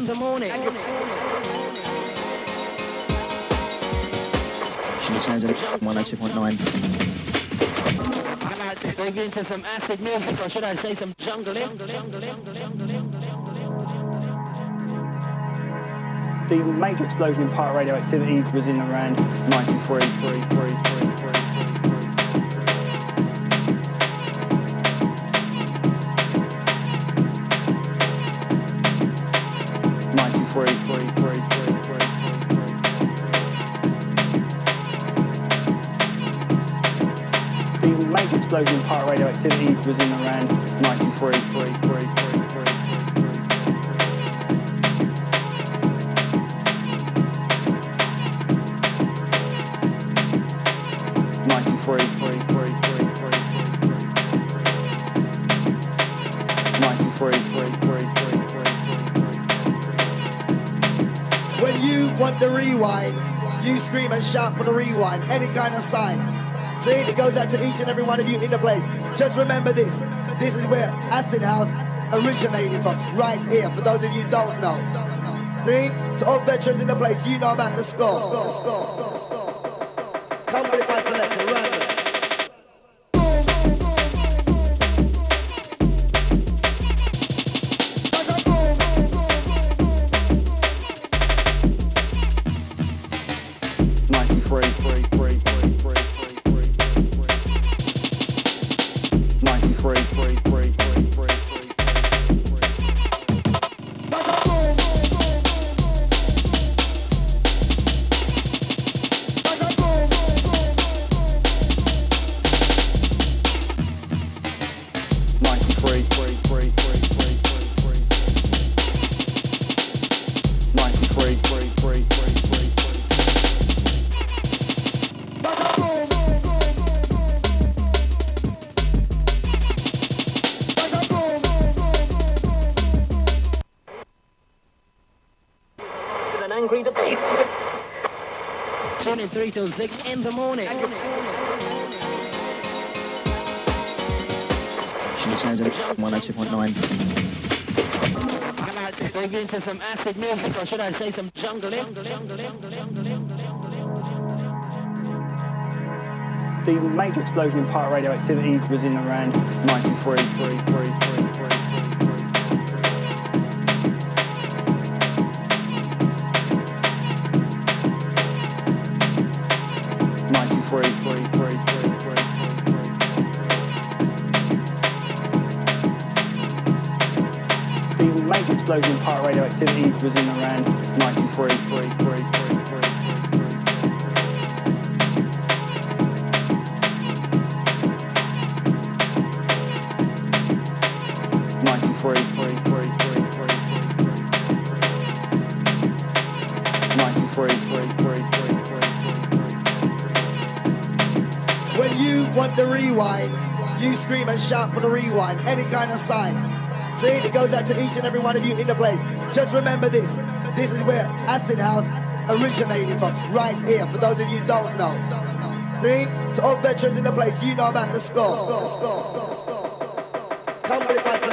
in the morning. Should we change it? 102.9. Dig into some acid music, or should I say some jungling? The major explosion in part radioactivity was in around 93. In part radioactivity was in around 93. 3, 3, 3, 3, 3. Ninety-three, three, three, three, three, three. Ninety-three, three, three, three, three, three. When you want the rewind, you scream and shout for the rewind, any kind of sign. See, it goes out to each and every one of you in the place. Just remember this. This is where Acid House originated from, right here, for those of you don't know. See, to all veterans in the place, you know about the score. Come with it, till 6 in the morning. It? 102.9. Dig into some acid music, or should I say some jungling? The major explosion in part radioactivity was in around 93. The major explosion in part radioactivity was in around 93. 3, 3, the rewind, you scream and shout for the rewind, any kind of sign. See, it goes out to each and every one of you in the place. Just remember this. This is where Acid House originated from, right here, for those of you don't know. See, to all veterans in the place, you know about the score. Come with it,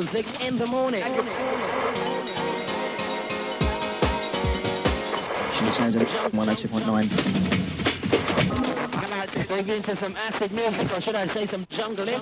Tune in 3 till 6 in the morning. 102.9. Dig into some acid music, or should I say some gentlemen,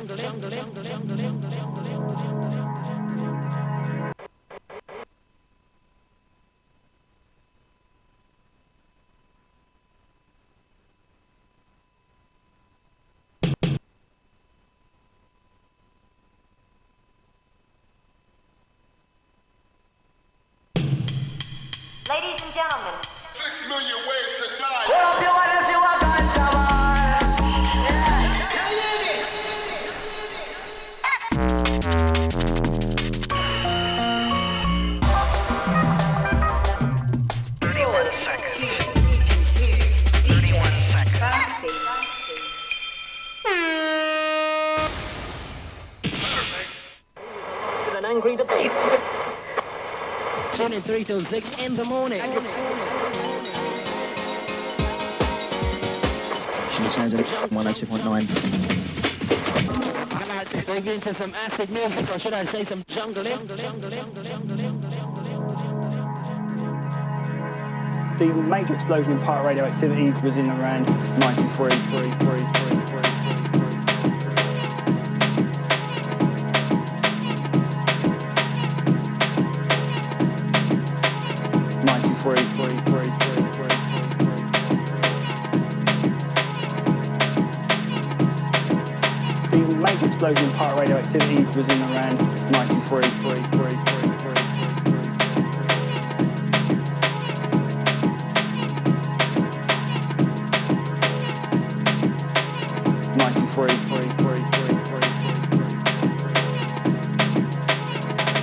in the morning. The sounds of 102.9. Dig into some acid music, or should I say some jungling? The major explosion in part radioactivity was in around 93. Radioactivity was in around 93. Three, three, three, three, three, three. Ninety-three, three, three, three, three, three, three.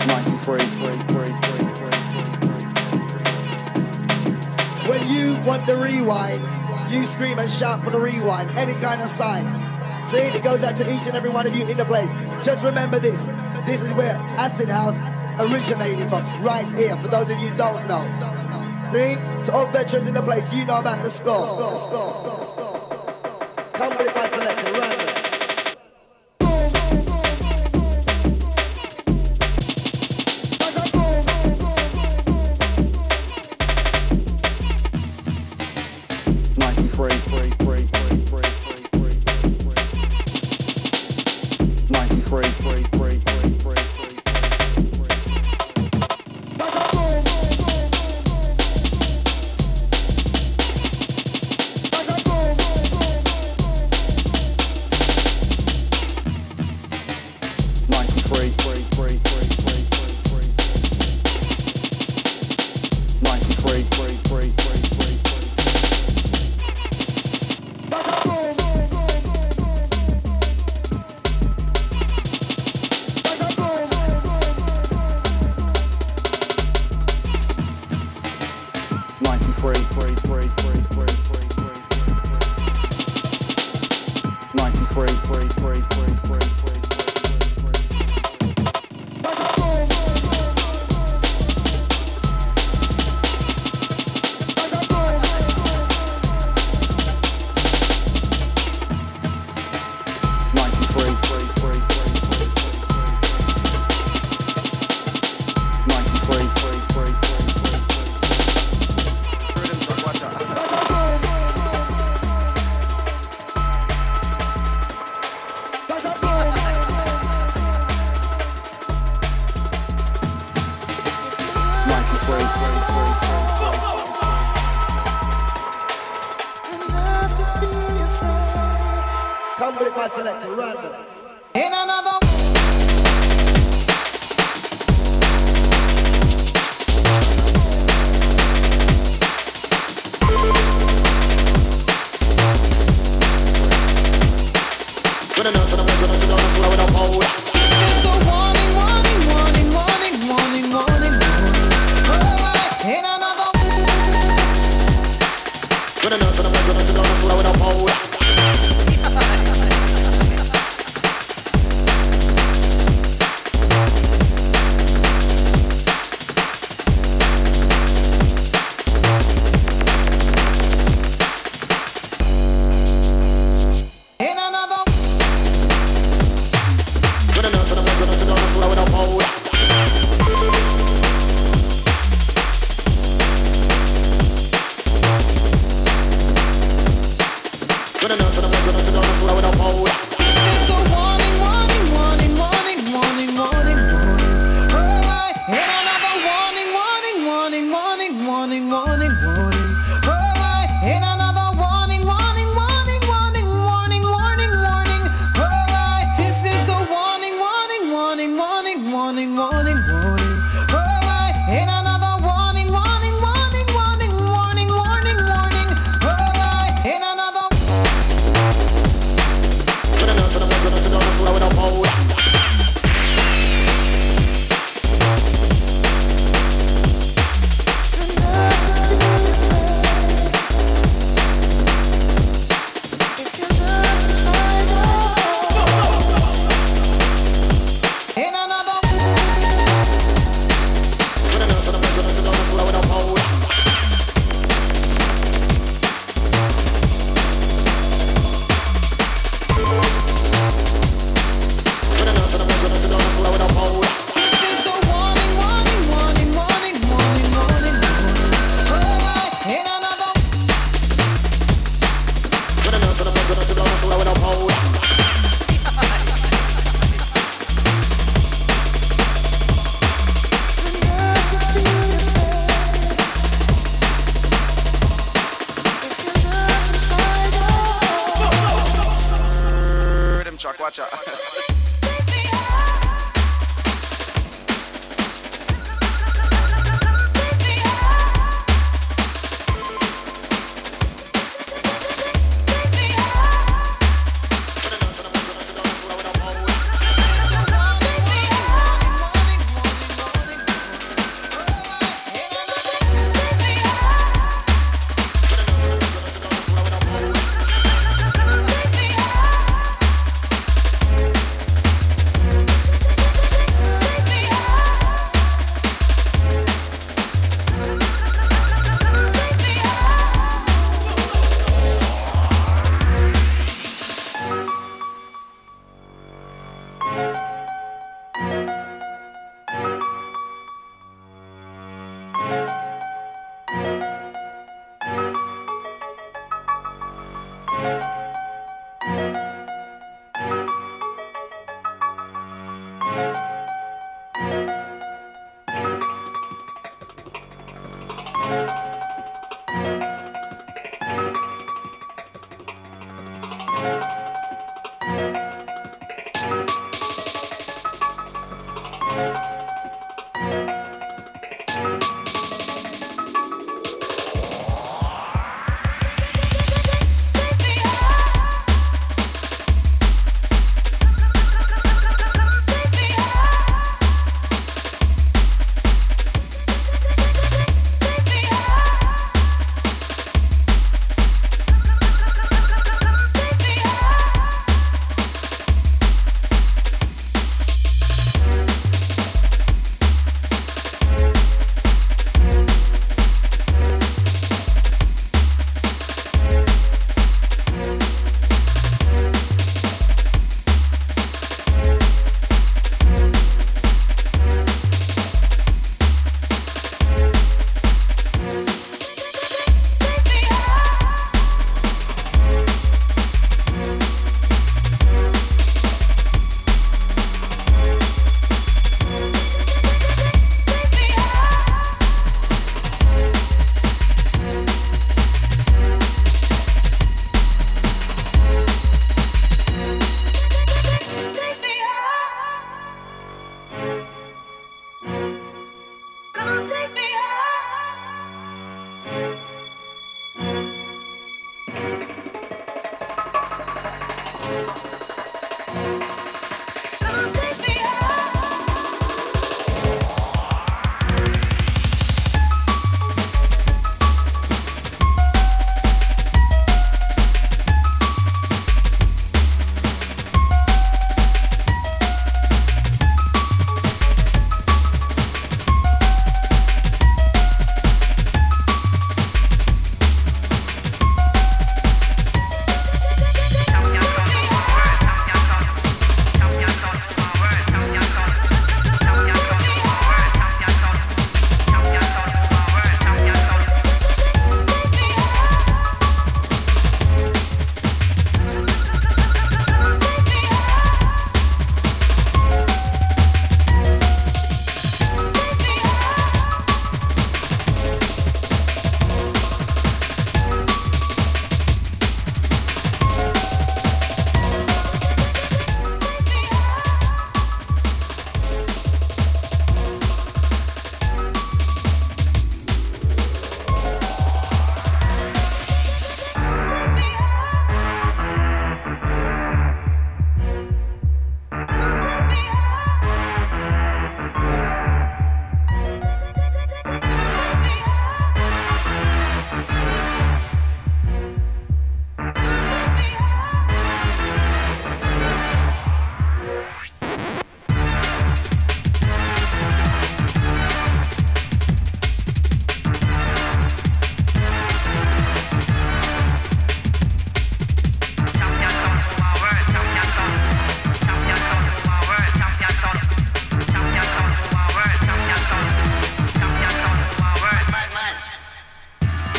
Ninety-three, three, three, three, three, three. When you want the rewind, you scream and shout for the rewind, any kind of sign. See, it goes out to each and every one of you in the place. Just remember this. This is where Acid House originated from, right here, for those of you don't know. See, to all veterans in the place, you know about the score. Come with it, my selector,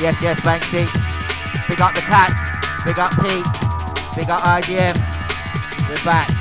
Yes, yes, Banksy. Big up the cat. Big up Pete. Big up IGM. We're back.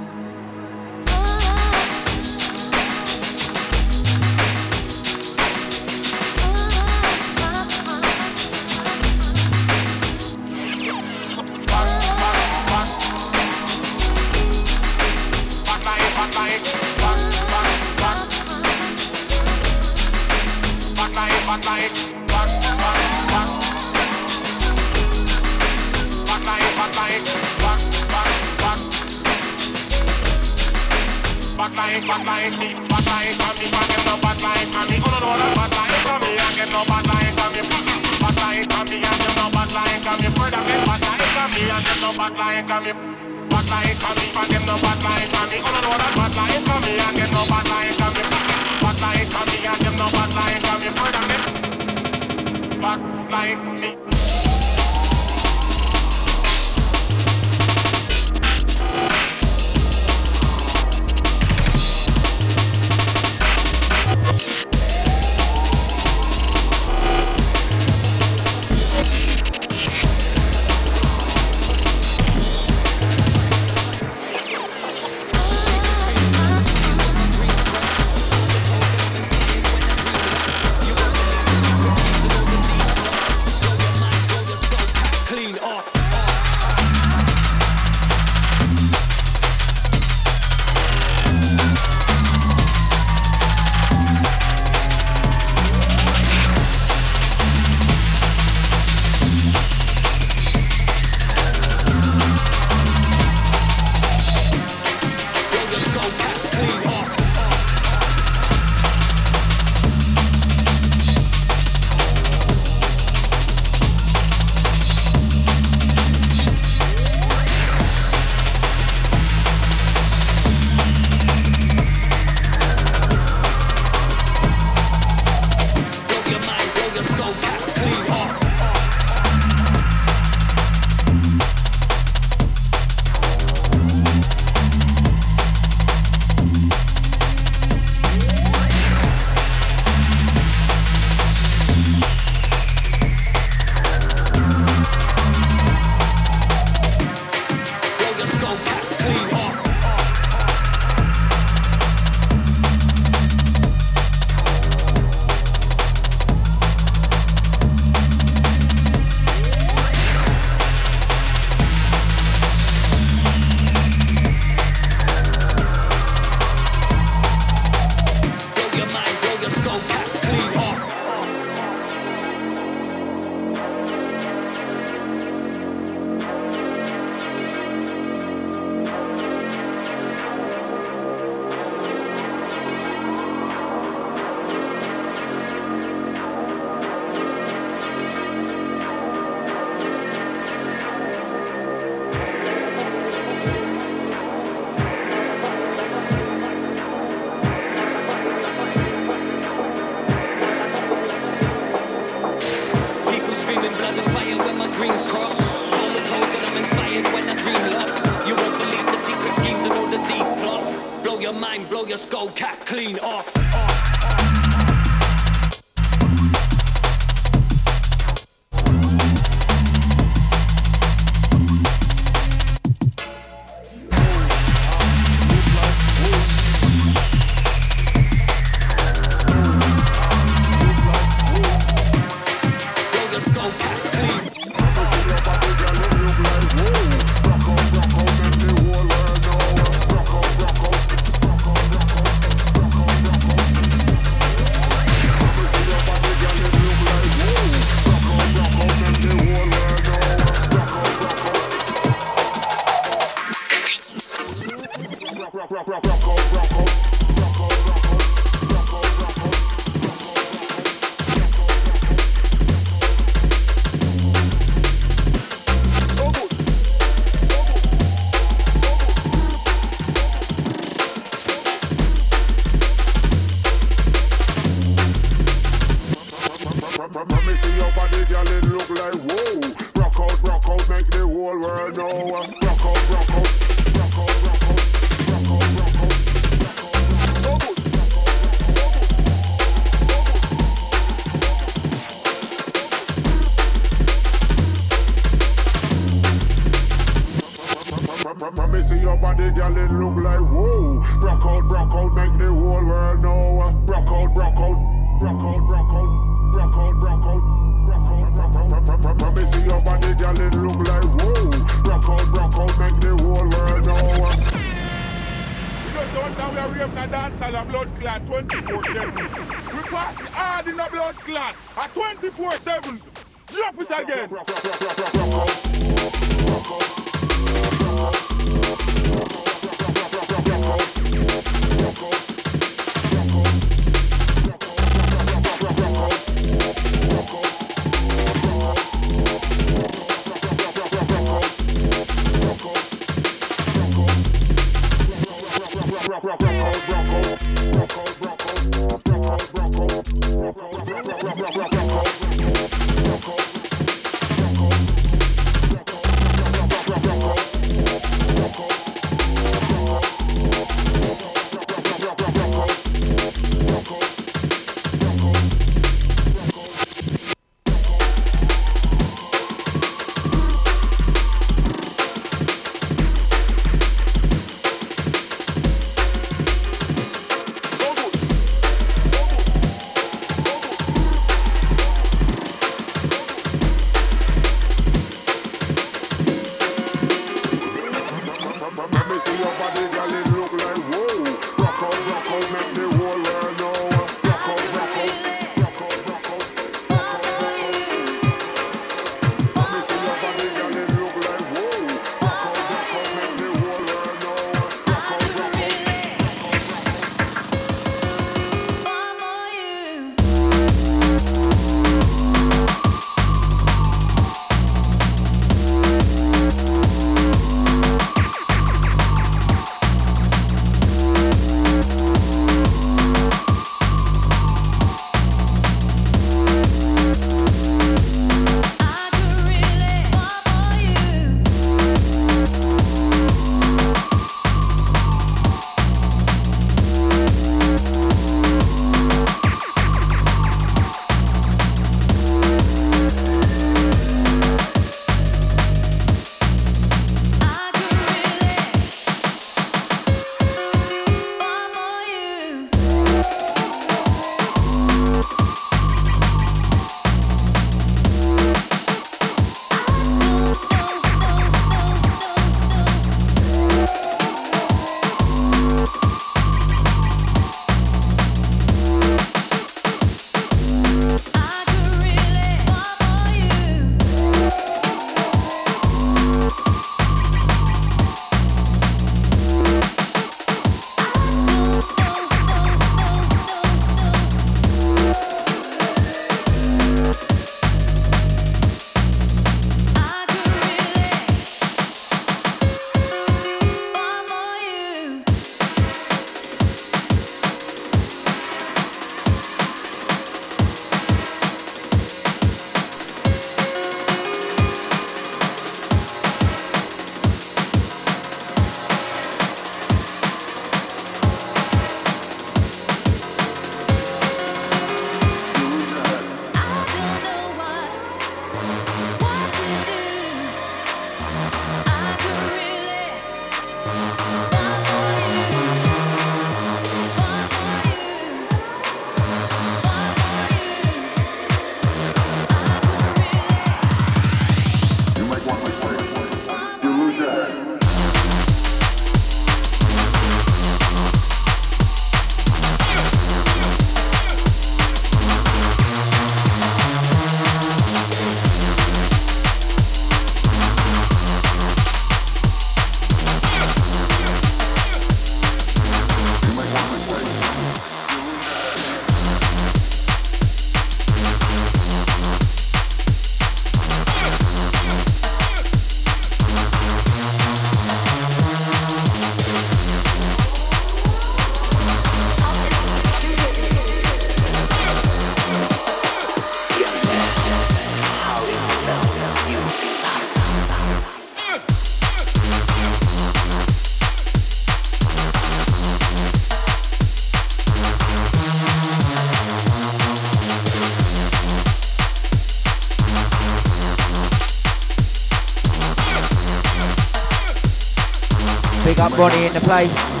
Up Ronnie in the place.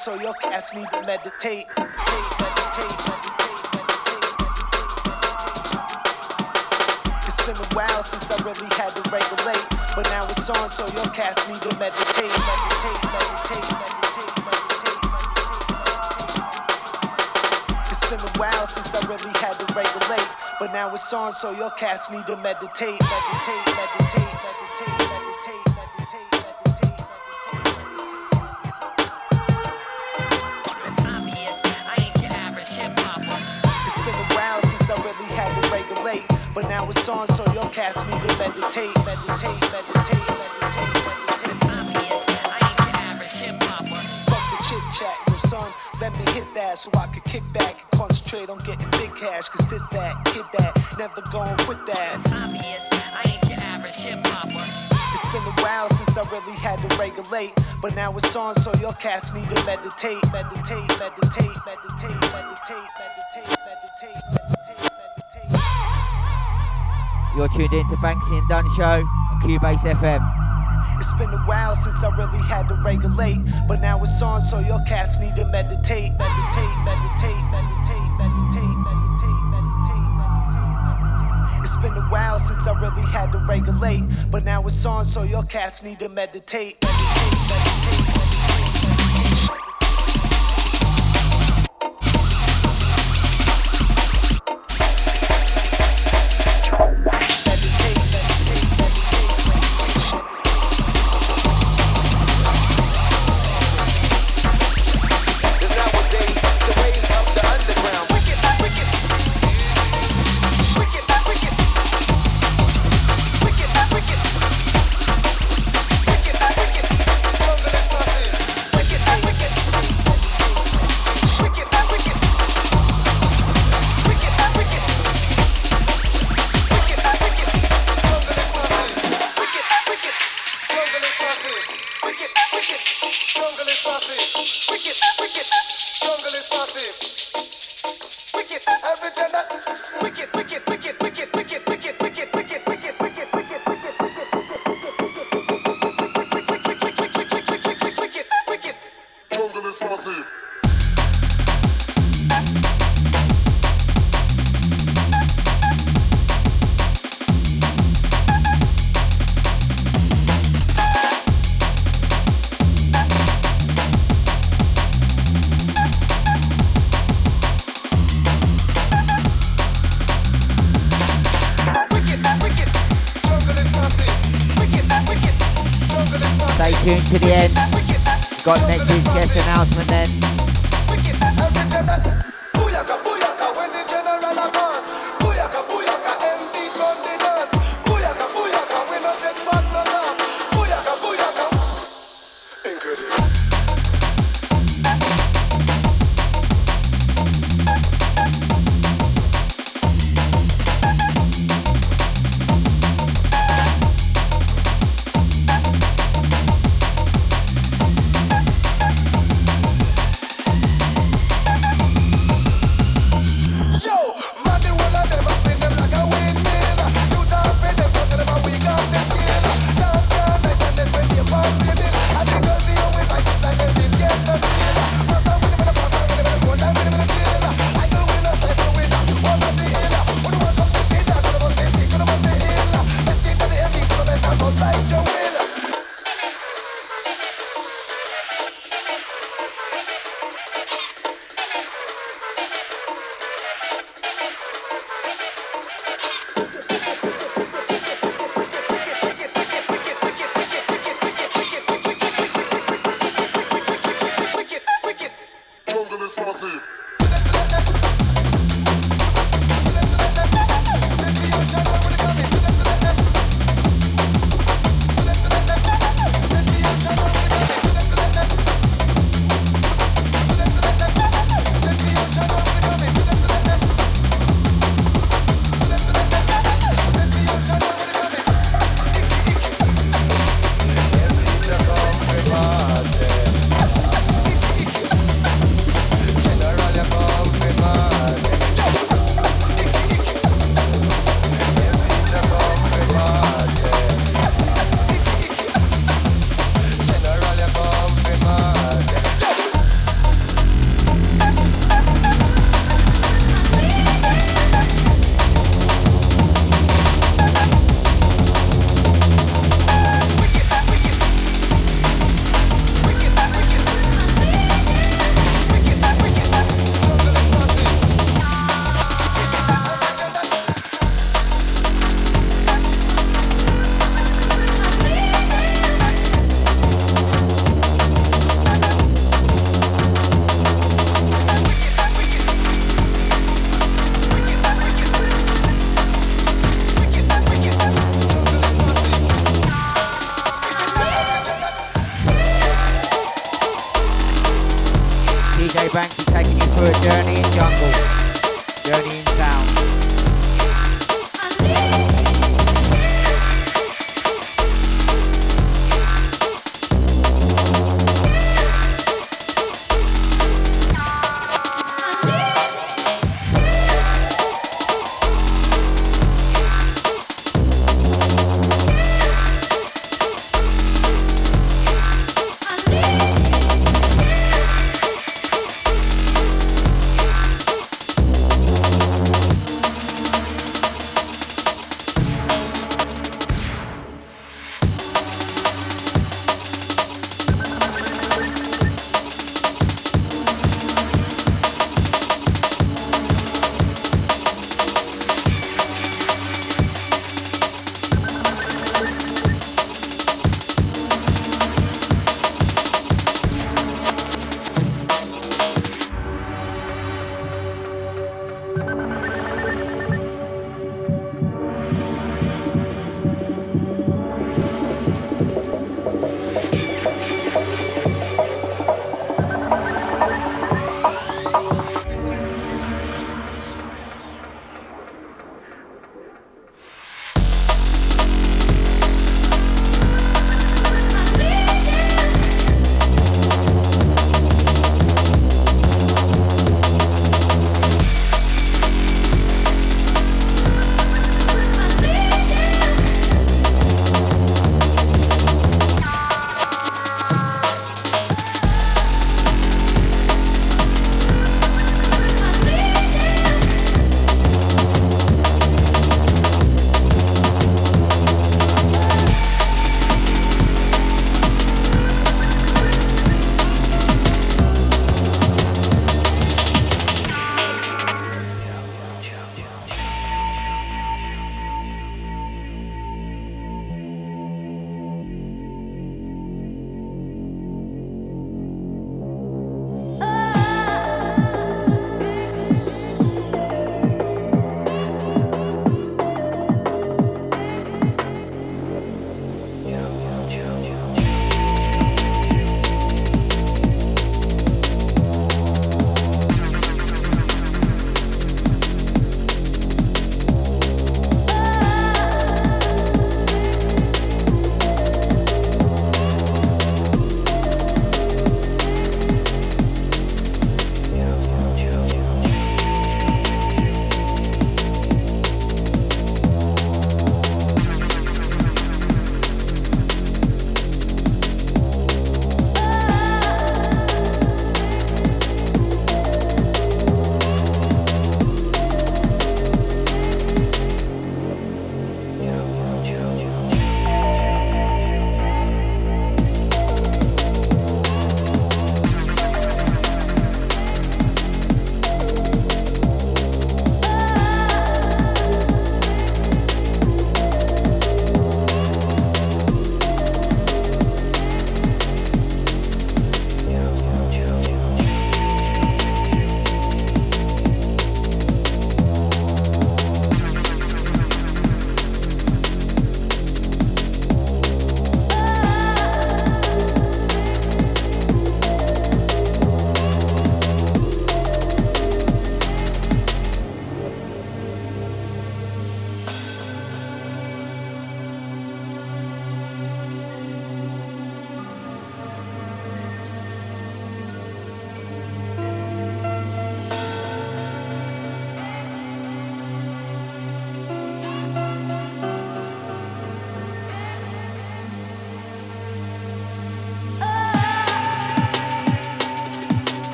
So your cats need to meditate. It's been a while since I really had to regulate. But now it's on, so your cats need to meditate. Meditate, meditate, meditate. It's been a while since I really had to regulate. But now it's on, so your cats need to. Meditate, meditate, meditate, Now it's on, so your cats need to meditate, meditate, meditate, meditate, meditate, meditate, meditate, meditate. You're tuned in to Banksy and Dunn Show on Cubase FM. It's been a while since I really had to regulate, but now it's on, so your cats need to meditate, meditate, meditate, meditate, meditate, meditate, meditate, meditate. It's been a while since I really had to regulate, but now it's on, so your cats need to meditate. Stay tuned to the end. Got next week's guest announcement then.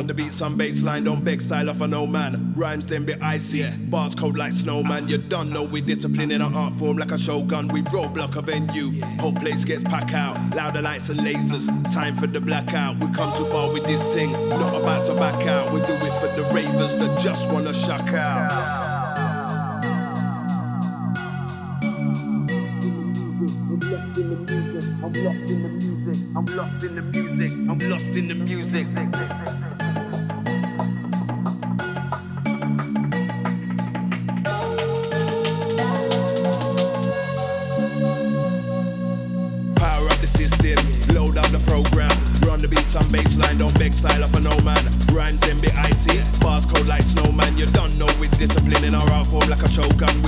on the beat, some baseline, don't beg style off an no man. Rhymes then be icy, bars cold like snowman. You done know we discipline in our art form like a shogun. We roadblock a venue, whole place gets packed out. Louder lights and lasers, time for the blackout. We come too far with this thing, not about to back out. We do it for the ravers that just wanna shock out. I'm lost in the music. I'm lost in the music. I'm lost in the music. style of a no man. Rhymes MBIC, bars cold like snowman. You don't know with discipline in our art form like a shogun.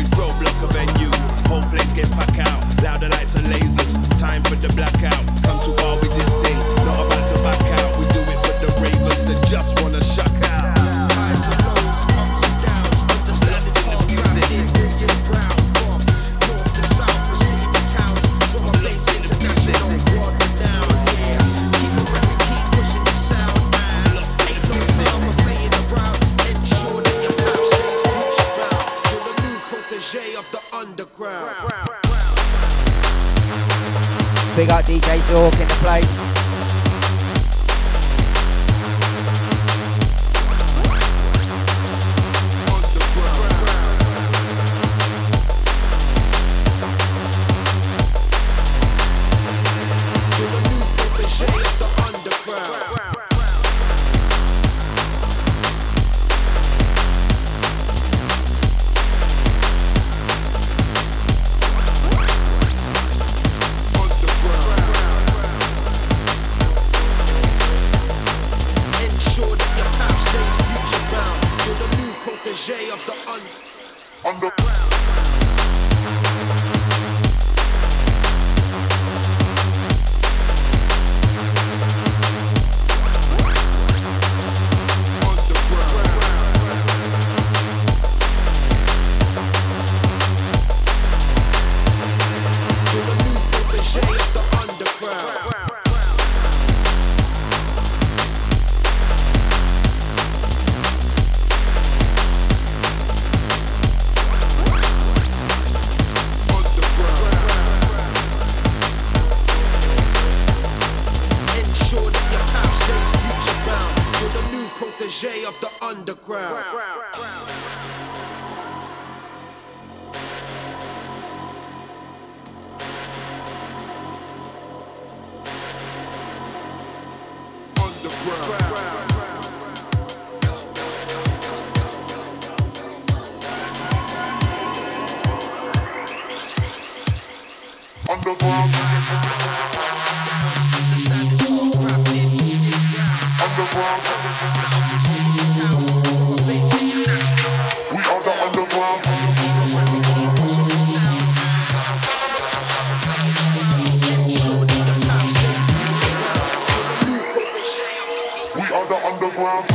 the underground.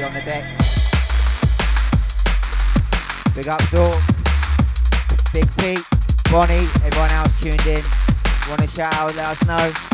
On the deck. Big up Zork. Big Pete. Bonnie. Everyone else tuned in. Want to shout out, let us know.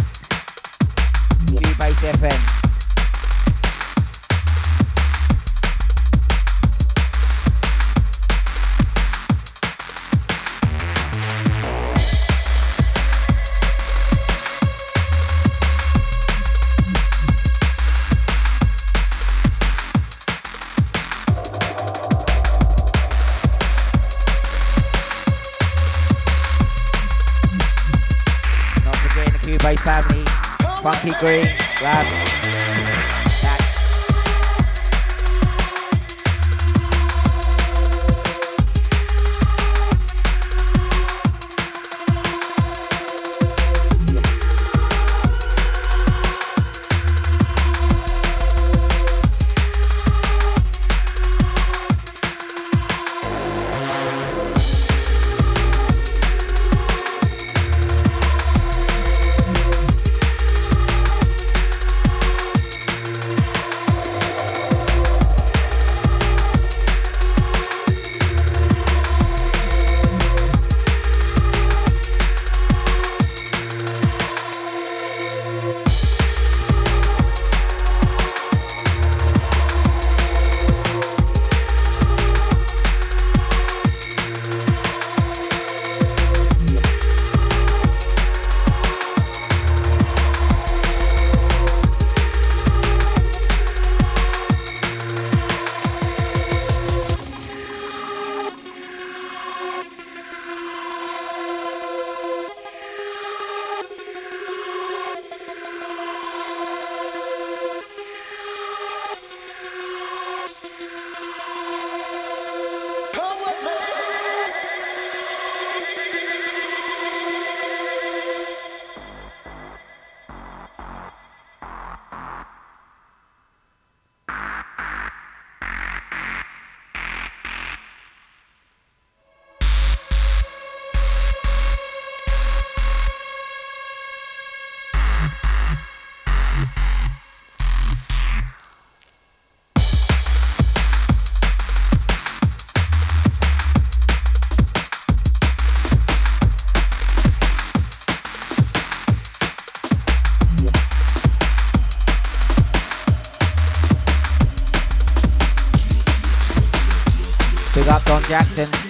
Jackson.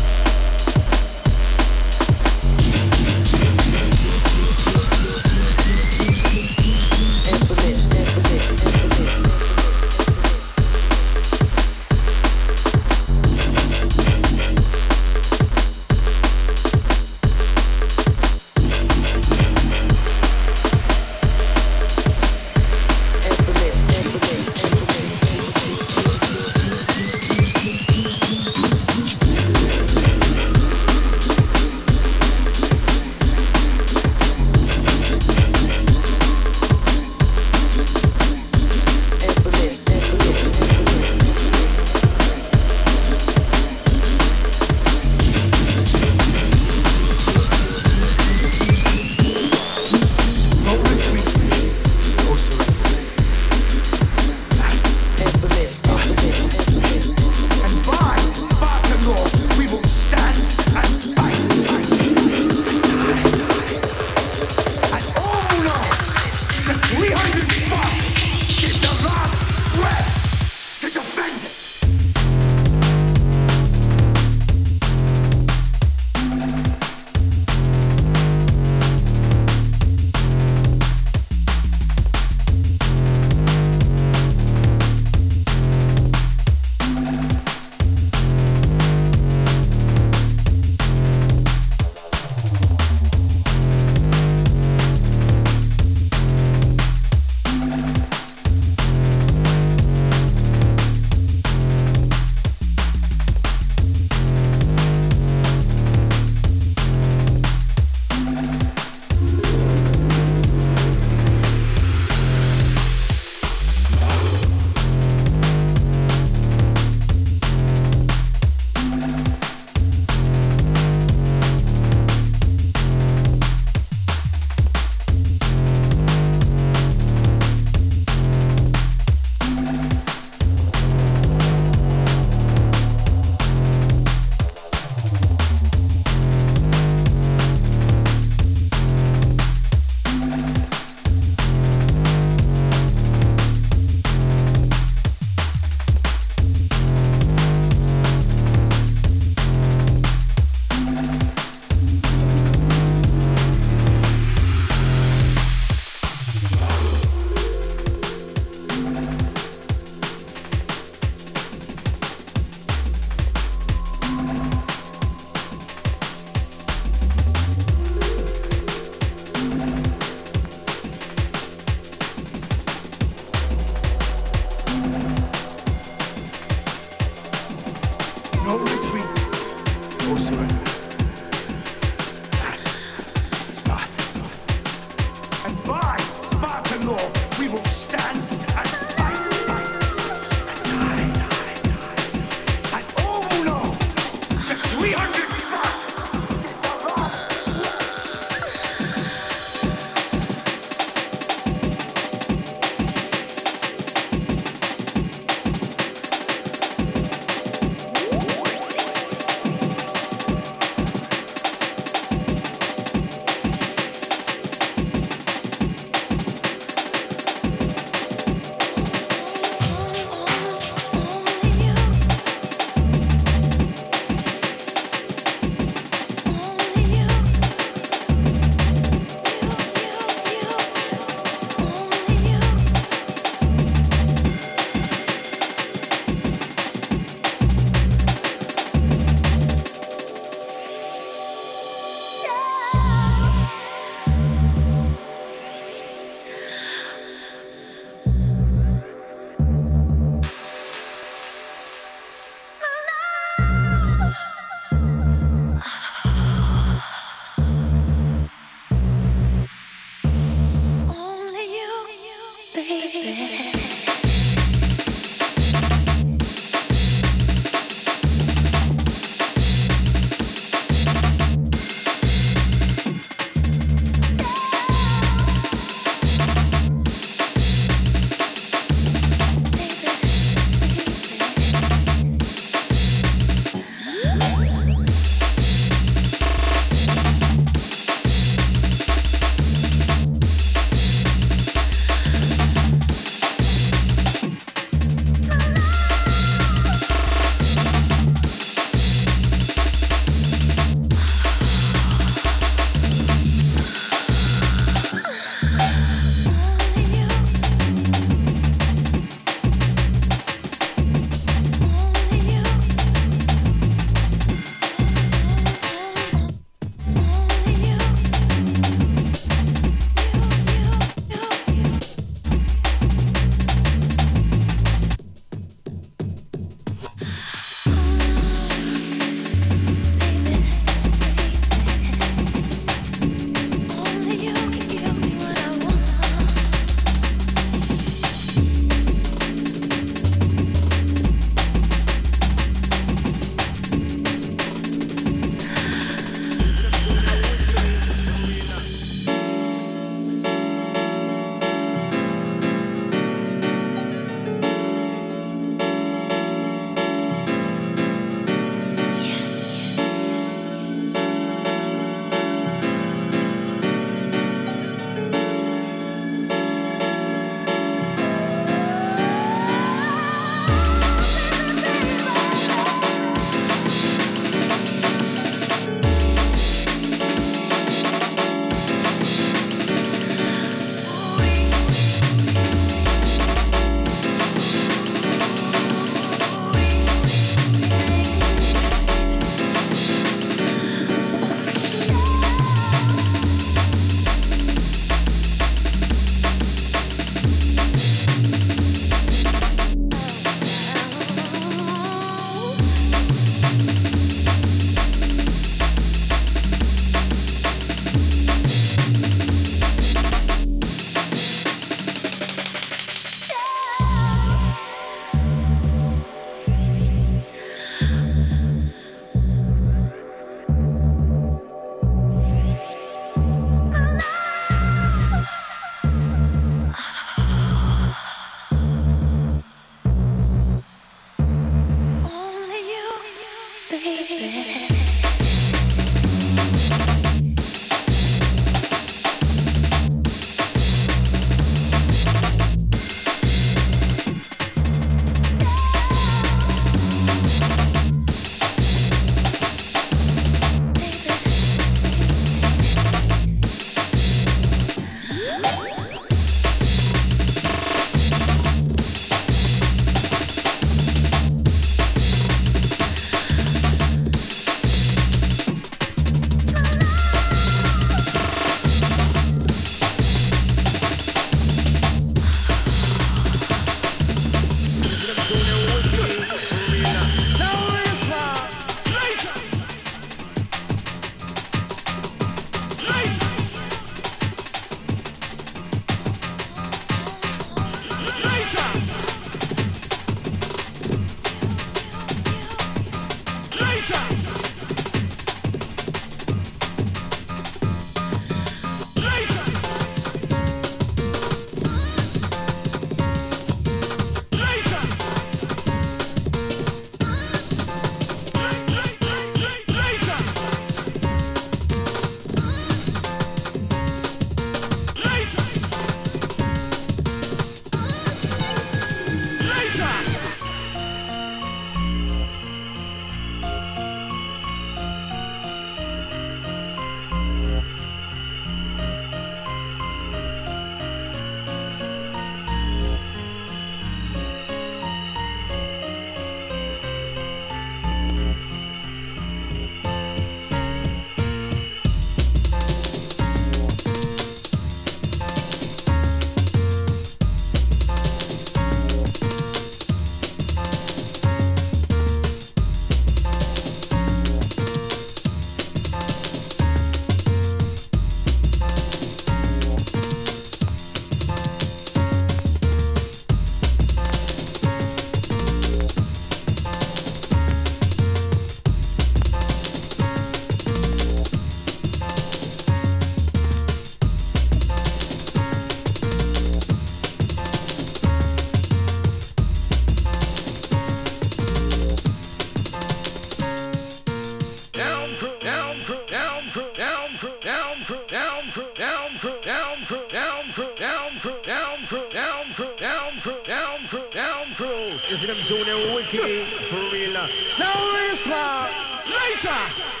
crew, down crew, down crew, down crew, down crew, down crew, down crew, down crew, down crew, down crew, down crew. Is them zone wicked for real? Now this one later.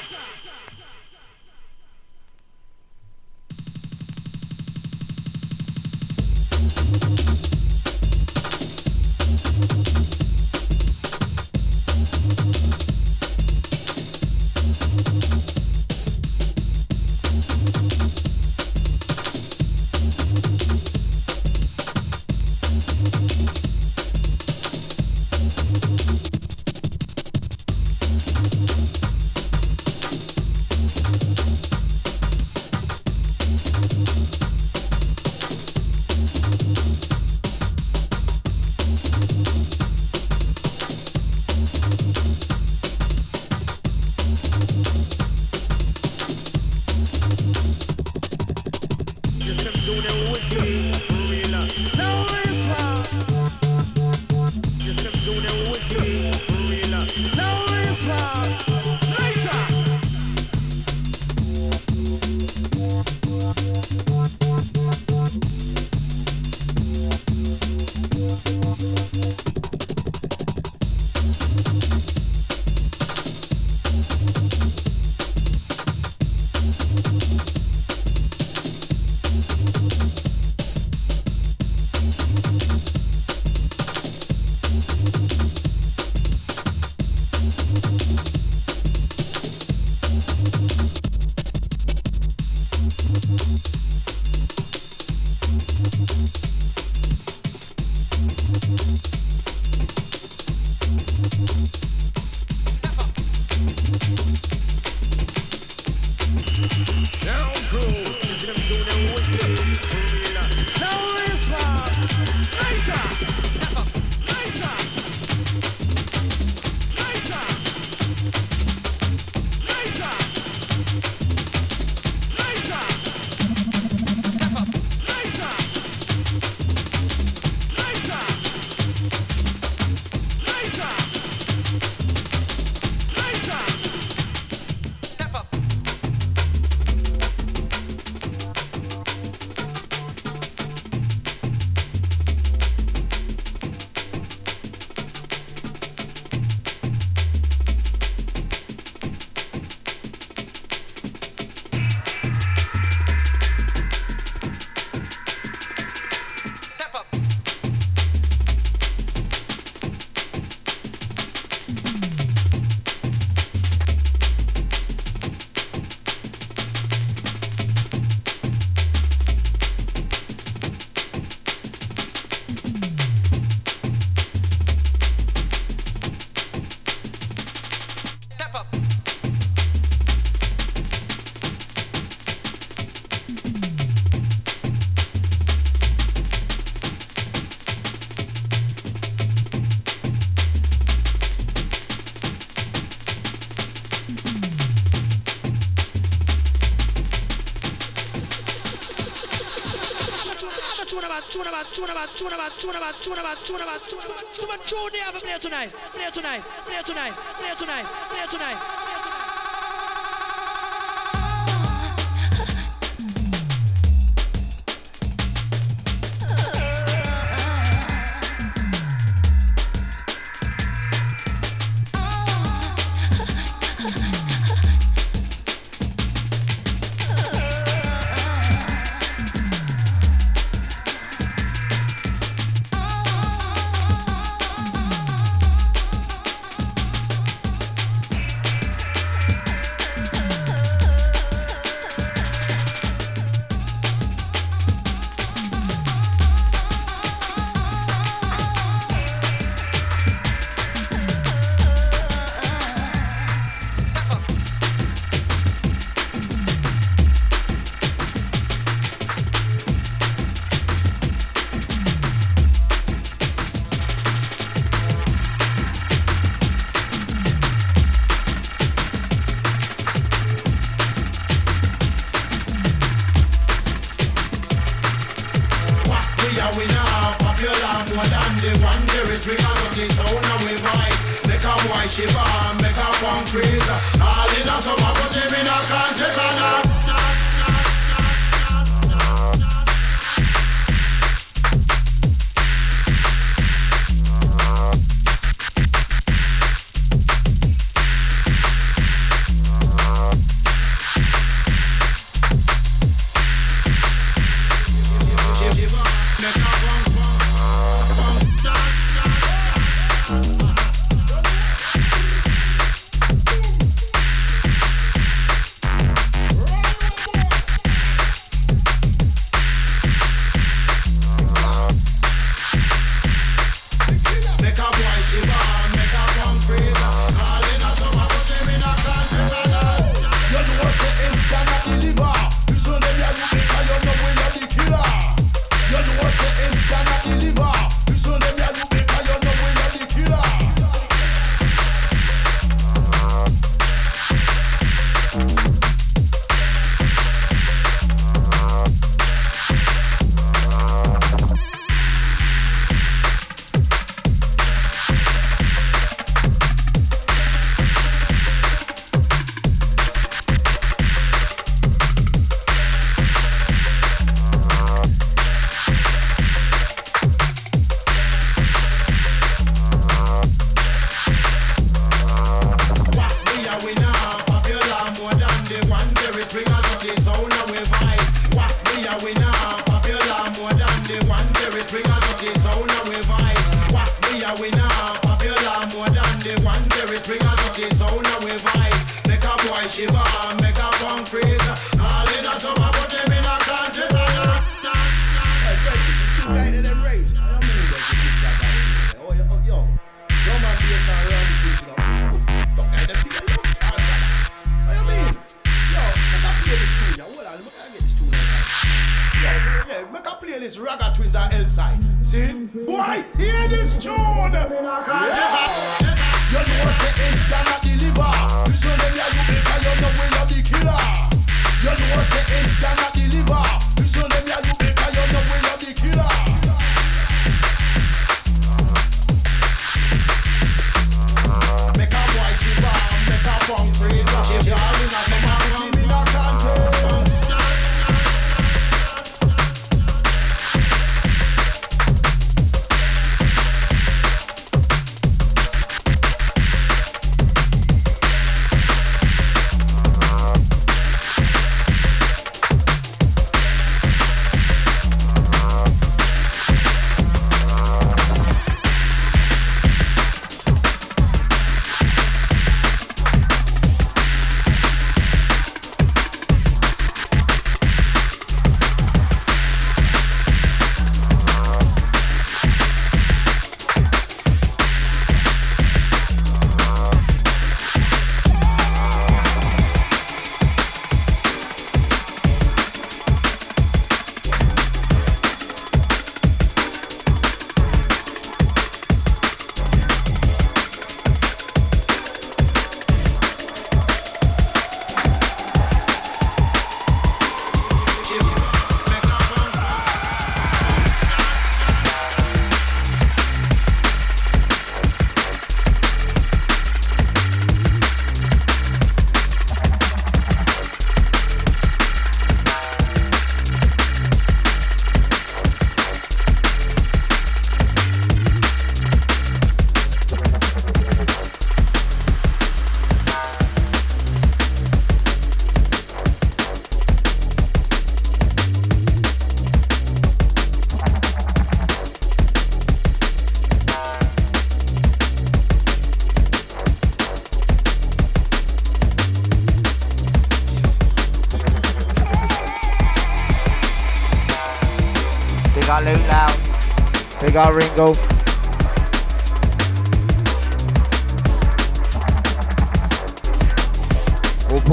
Clear tonight. Clear tonight. Clear tonight. Clear tonight.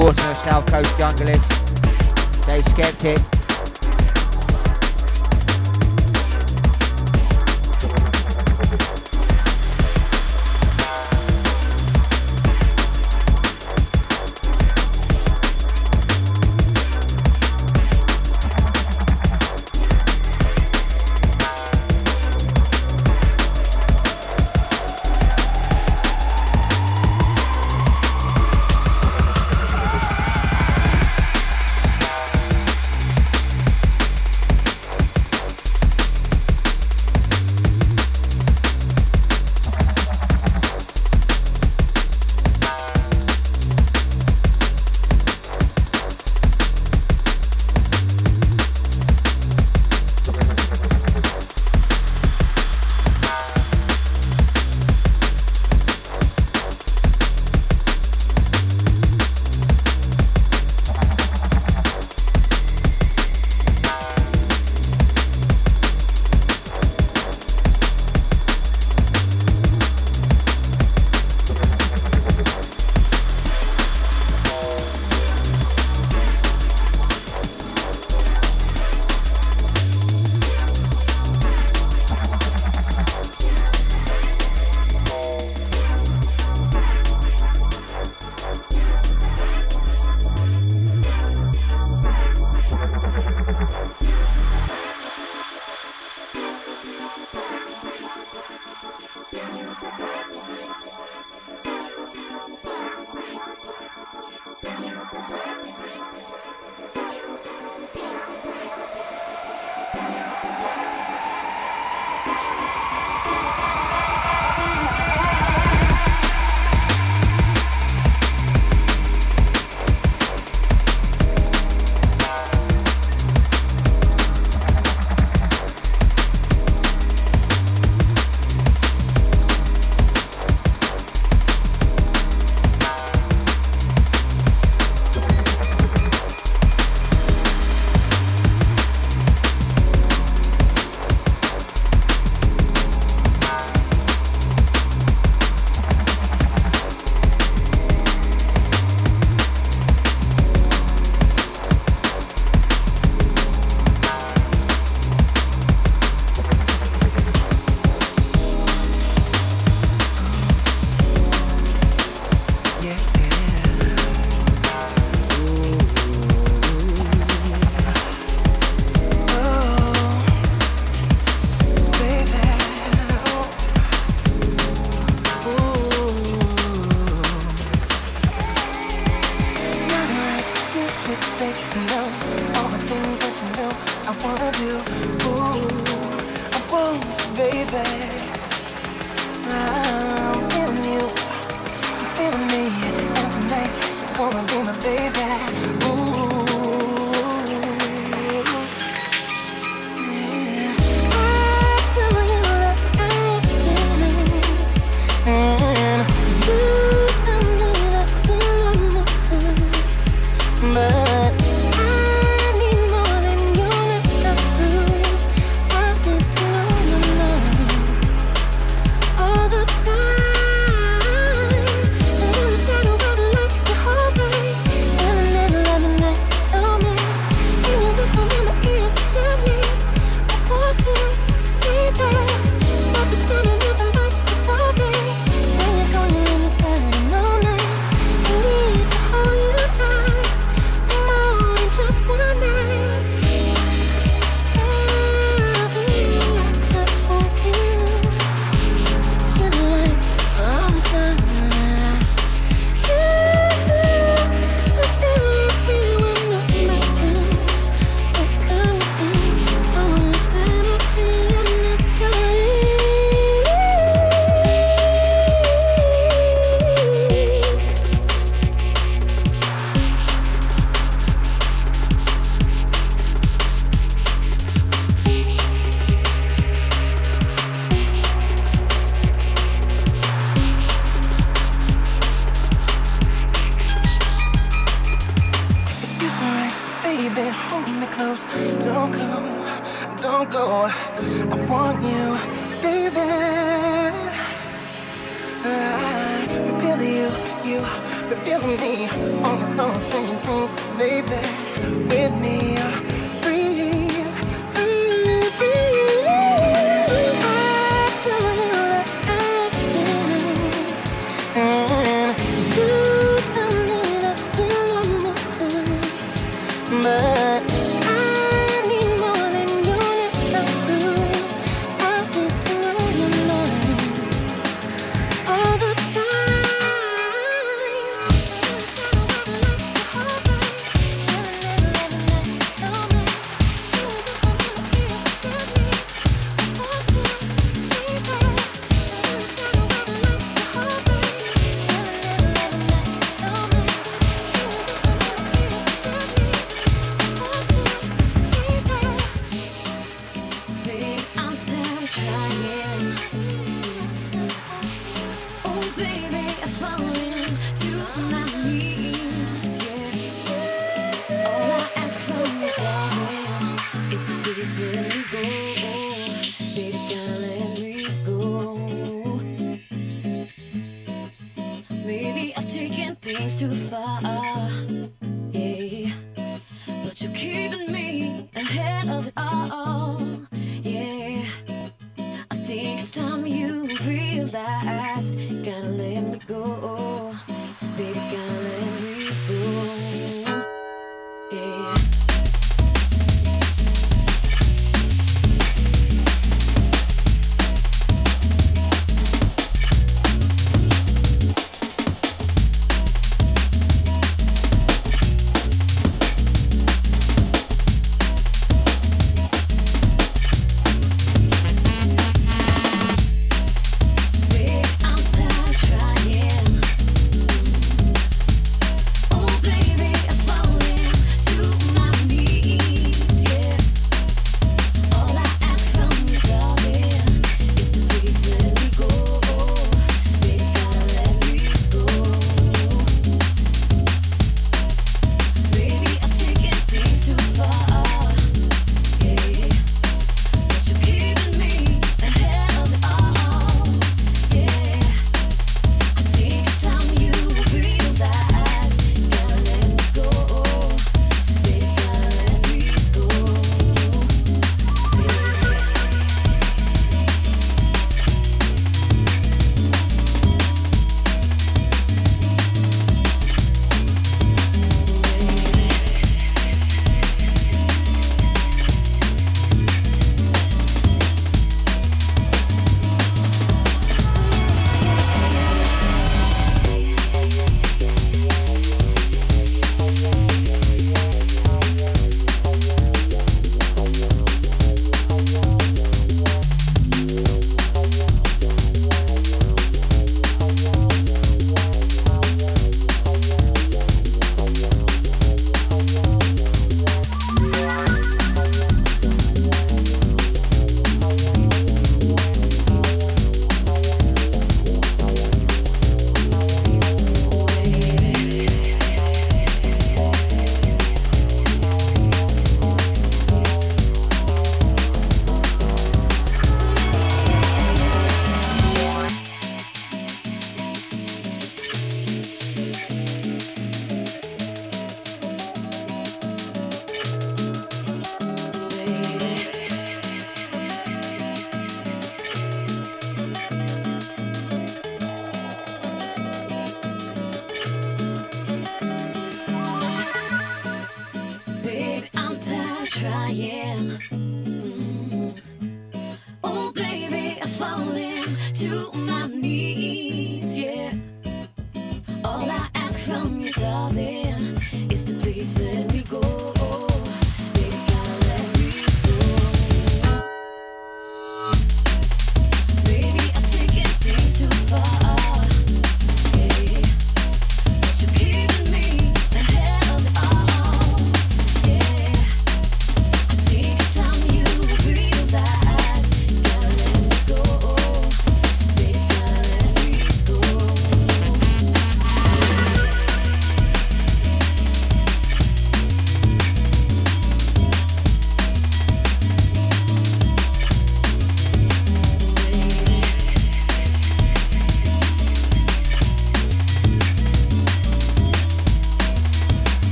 Portsmouth South Coast junglists. Stay skeptic.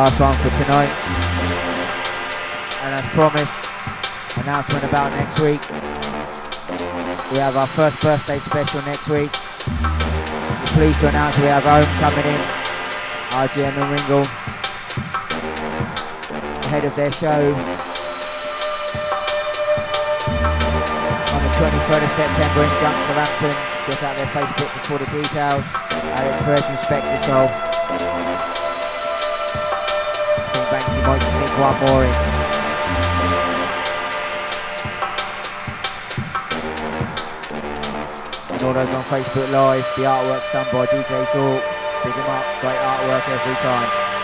Last one for tonight. And as promised, announcement about next week. We have our first birthday special next week. We're pleased to announce we have Ohm coming in, RGM and Ringle, ahead of their show on the 23rd of September in Junction, Check out their Facebook for the details. Alex Perez Inspector Soul. In. And all those on Facebook Live, the artwork's done by DJ Thought. Big him up, great artwork every time.